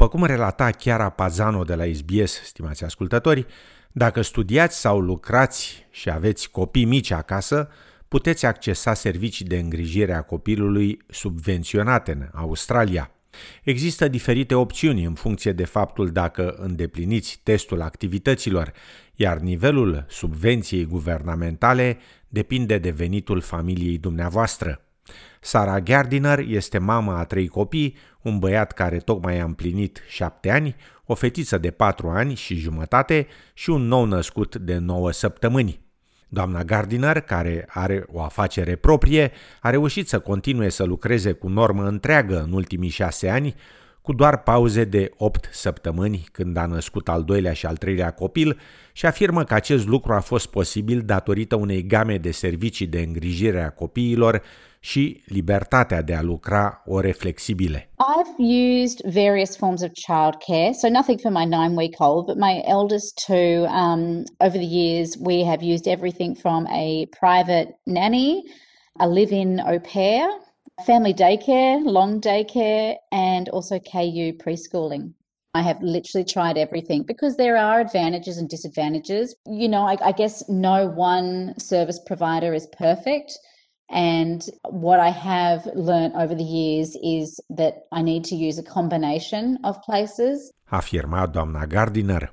După cum relata Chiara Pazano de la SBS, stimați ascultători, dacă studiați sau lucrați și aveți copii mici acasă, puteți accesa servicii de îngrijire a copilului subvenționate în Australia. Există diferite opțiuni în funcție de faptul dacă îndepliniți testul activităților, iar nivelul subvenției guvernamentale depinde de venitul familiei dumneavoastră. Sara Gardiner este mama a trei copii, un băiat care tocmai a împlinit șapte ani, o fetiță de patru ani și jumătate și un nou născut de nouă săptămâni. Doamna Gardiner, care are o afacere proprie, a reușit să continue să lucreze cu normă întreagă în ultimii șase ani, cu doar pauze de 8 săptămâni când a născut al doilea și al treilea copil și afirmă că acest lucru a fost posibil datorită unei game de servicii de îngrijire a copiilor și libertatea de a lucra ore flexibile. I've used various forms of childcare, so nothing for my nine week old, but my eldest two, um, over the years, we have used everything from a private nanny, a live in au pair, family daycare, long daycare, and also KU preschooling. I have literally tried everything because there are advantages and disadvantages. You know, I, I guess no one service provider is perfect. And what I have learned over the years is that I need to use a combination of places. Afirma doamna Gardiner.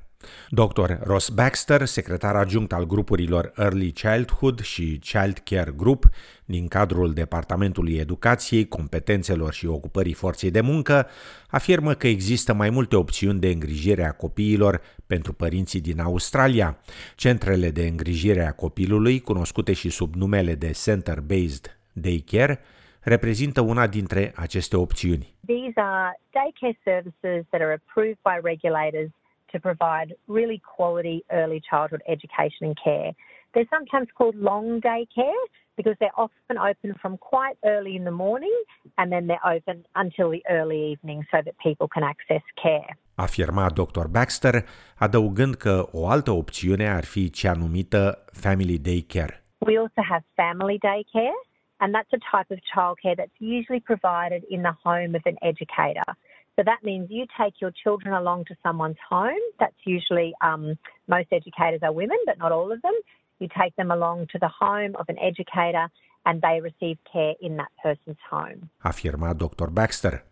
Dr. Ross Baxter, secretar adjunct al grupurilor Early Childhood și Child Care Group din cadrul Departamentului Educației, Competențelor și Ocupării Forței de Muncă, afirmă că există mai multe opțiuni de îngrijire a copiilor pentru părinții din Australia. Centrele de îngrijire a copilului, cunoscute și sub numele de Center-Based Daycare, reprezintă una dintre aceste opțiuni. These are daycare services that are approved by regulators to provide really quality early childhood education and care. They're sometimes called long day care because they're often open from quite early in the morning and then they're open until the early evening so that people can access care. Afirma Dr. Baxter, adăugând că o altă opțiune ar fi cea numită Family Day Care. We also have family day care and that's a type of childcare that's usually provided in the home of an educator. So that means you take your children along to someone's home. That's usually um, most educators are women, but not all of them. You take them along to the home of an educator and they receive care in that person's home. Afirma Dr. Baxter.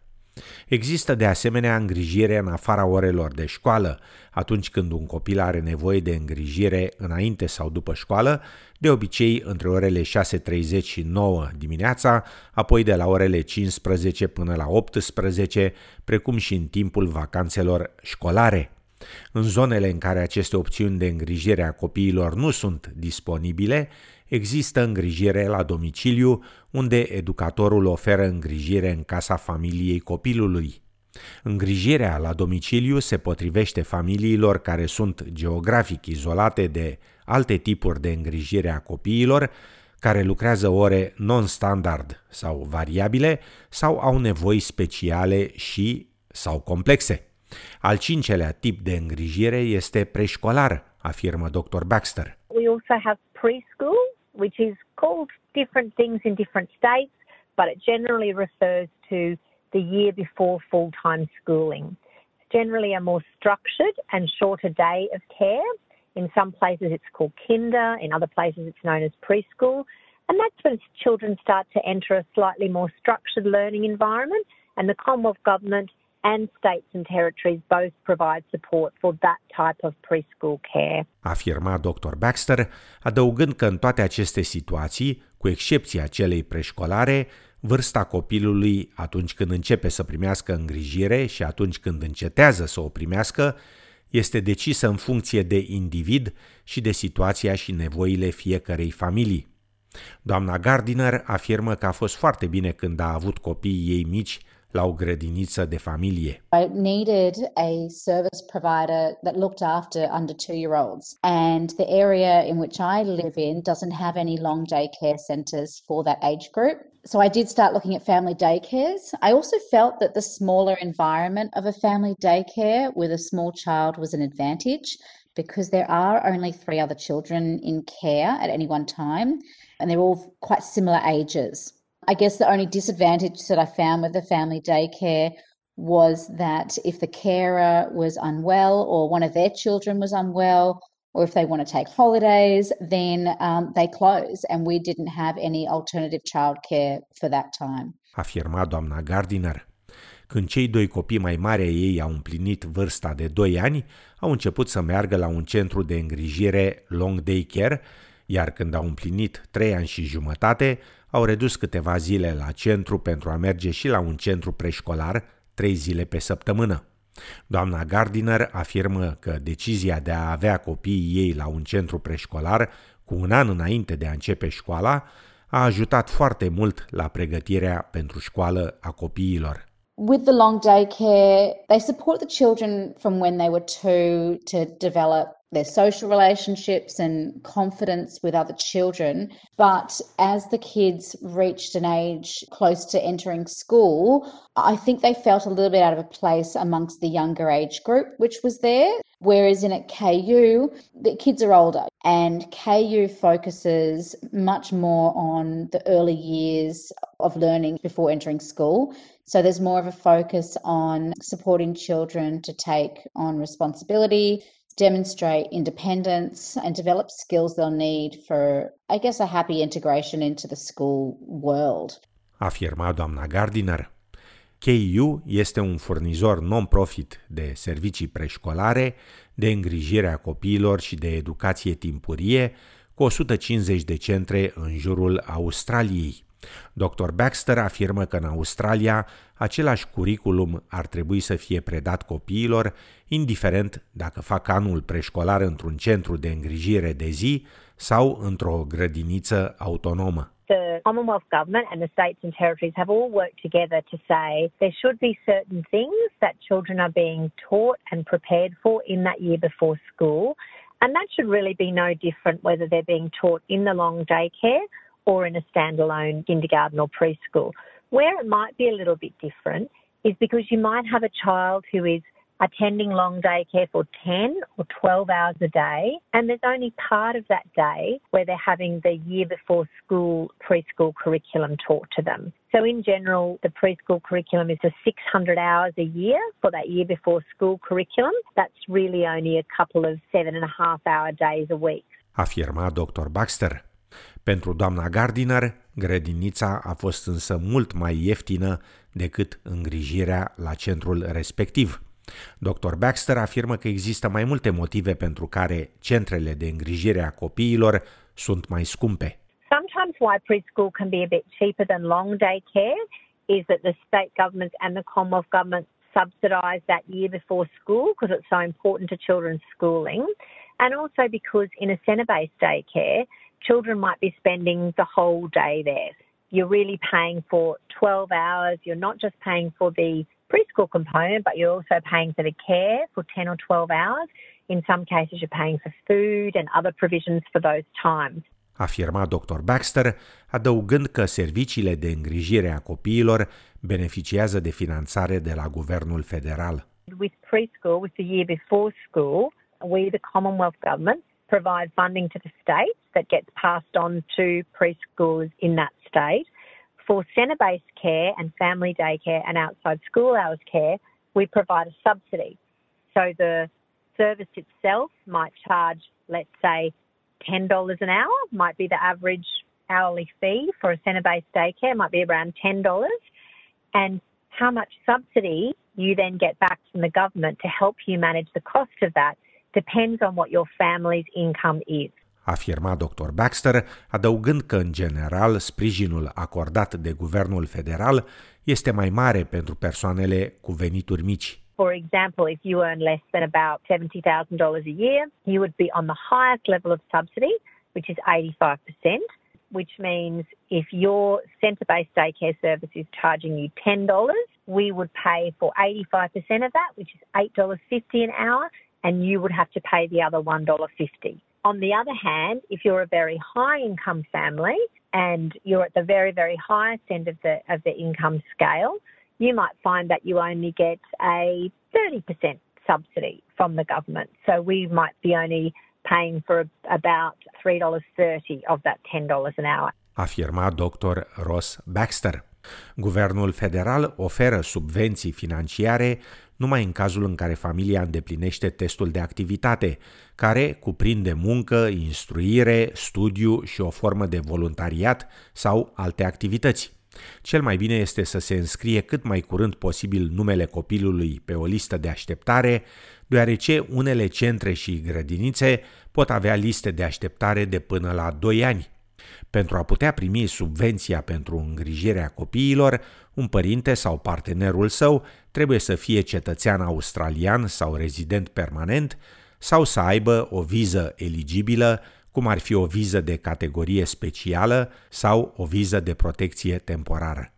Există de asemenea îngrijire în afara orelor de școală, atunci când un copil are nevoie de îngrijire înainte sau după școală, de obicei între orele 6.30 și 9 dimineața, apoi de la orele 15 până la 18, precum și în timpul vacanțelor școlare. În zonele în care aceste opțiuni de îngrijire a copiilor nu sunt disponibile, există îngrijire la domiciliu, unde educatorul oferă îngrijire în casa familiei copilului. Îngrijirea la domiciliu se potrivește familiilor care sunt geografic izolate de alte tipuri de îngrijire a copiilor, care lucrează ore non-standard sau variabile sau au nevoi speciale și sau complexe. Al cincelea tip de îngrijire este preșcolar, afirmă Dr. Baxter. We also have preschool, which is called different things in different states, but it generally refers to the year before full-time schooling. It's generally a more structured and shorter day of care. In some places it's called kinder, in other places it's known as preschool. And that's when children start to enter a slightly more structured learning environment and the Commonwealth Government and states and territories both provide support for that type of preschool care. Afirma Dr. Baxter, adăugând că în toate aceste situații, cu excepția celei preșcolare, vârsta copilului atunci când începe să primească îngrijire și atunci când încetează să o primească, este decisă în funcție de individ și de situația și nevoile fiecărei familii. Doamna Gardiner afirmă că a fost foarte bine când a avut copiii ei mici la o grădiniță de familie. I needed a service provider that looked after under two year olds. And the area in which I live in doesn't have any long day care centres for that age group. So I did start looking at family daycares. I also felt that the smaller environment of a family daycare with a small child was an advantage because there are only three other children in care at any one time and they're all quite similar ages. I guess the only disadvantage that I found with the family daycare was that if the carer was unwell or one of their children was unwell, or if they want to take holidays, then um, they close, and we didn't have any alternative childcare for that time. Afirma doamna Gardiner. Când cei doi copii mai mari ai ei au împlinit vârsta de 2 ani, au început să meargă la un centru de îngrijire long day care, iar când au împlinit 3 ani și jumătate, au redus câteva zile la centru pentru a merge și la un centru preșcolar, 3 zile pe săptămână. Doamna Gardiner afirmă că decizia de a avea copiii ei la un centru preșcolar cu un an înainte de a începe școala a ajutat foarte mult la pregătirea pentru școală a copiilor. With the long day care, they support the children from when they were two to develop their social relationships and confidence with other children. But as the kids reached an age close to entering school, I think they felt a little bit out of a place amongst the younger age group, which was there. Whereas in at KU, the kids are older and KU focuses much more on the early years of learning before entering school. So there's more of a focus on supporting children to take on responsibility, demonstrate independence, and develop skills they'll need for, I guess, a happy integration into the school world. Afirma doamna Gardiner. KU este un furnizor non-profit de servicii preșcolare, de îngrijire a copiilor și de educație timpurie, cu 150 de centre în jurul Australiei. Dr. Baxter afirmă că în Australia același curriculum ar trebui să fie predat copiilor, indiferent dacă fac anul preșcolar într-un centru de îngrijire de zi sau într-o grădiniță autonomă. the Commonwealth Government and the states and territories have all worked together to say there should be certain things that children are being taught and prepared for in that year before school. And that should really be no different whether they're being taught in the long daycare or in a standalone kindergarten or preschool. Where it might be a little bit different is because you might have a child who is attending long daycare for 10 or 12 hours a day, and there's only part of that day where they're having the year before school preschool curriculum taught to them. So, in general, the preschool curriculum is a 600 hours a year for that year before school curriculum. That's really only a couple of seven and a half hour days a week. Afirma Dr. Baxter. Pentru doamna Gardiner, grădinița a fost însă mult mai ieftină decât îngrijirea la centrul respectiv. Dr. Baxter afirmă că există mai multe motive pentru care centrele de îngrijire a copiilor sunt mai scumpe. Sometimes why preschool can be a bit cheaper than long day care is that the state governments and the Commonwealth government subsidise that year before school because it's so important to children's schooling. And also because in a centre-based daycare, children might be spending the whole day there. You're really paying for 12 hours. You're not just paying for the preschool component, but you're also paying for the care for 10 or 12 hours. In some cases, you're paying for food and other provisions for those times. Afirma Dr. Baxter, adăugând că serviciile de îngrijire a copiilor beneficiază de finanțare de la guvernul federal. With preschool, with the year before school, we, the Commonwealth Government, provide funding to the states that gets passed on to preschoolers in that state. For centre based care and family daycare and outside school hours care, we provide a subsidy. So the service itself might charge, let's say, $10 an hour, might be the average hourly fee for a centre based daycare, might be around $10. And how much subsidy you then get back from the government to help you manage the cost of that depends on what your family's income is. Afirma Dr. Baxter, adăugând că, în general, sprijinul acordat de guvernul federal este mai mare pentru persoanele cu venituri mici. For example, if you earn less than about $70,000 a year, you would be on the highest level of subsidy, which is 85%, which means if your centre based daycare service is charging you $10, we would pay for 85% of that, which is $8.50 an hour, and you would have to pay the other $1.50. On the other hand, if you're a very high income family and you're at the very, very highest end of the of the income scale, you might find that you only get a 30% subsidy from the government. So we might be only paying for about $3.30 of that $10 an hour. Afirma Dr. Ross Baxter. Guvernul federal oferă subvenții financiare numai în cazul în care familia îndeplinește testul de activitate, care cuprinde muncă, instruire, studiu și o formă de voluntariat sau alte activități. Cel mai bine este să se înscrie cât mai curând posibil numele copilului pe o listă de așteptare, deoarece unele centre și grădinițe pot avea liste de așteptare de până la 2 ani. Pentru a putea primi subvenția pentru îngrijirea copiilor, un părinte sau partenerul său trebuie să fie cetățean australian sau rezident permanent sau să aibă o viză eligibilă, cum ar fi o viză de categorie specială sau o viză de protecție temporară.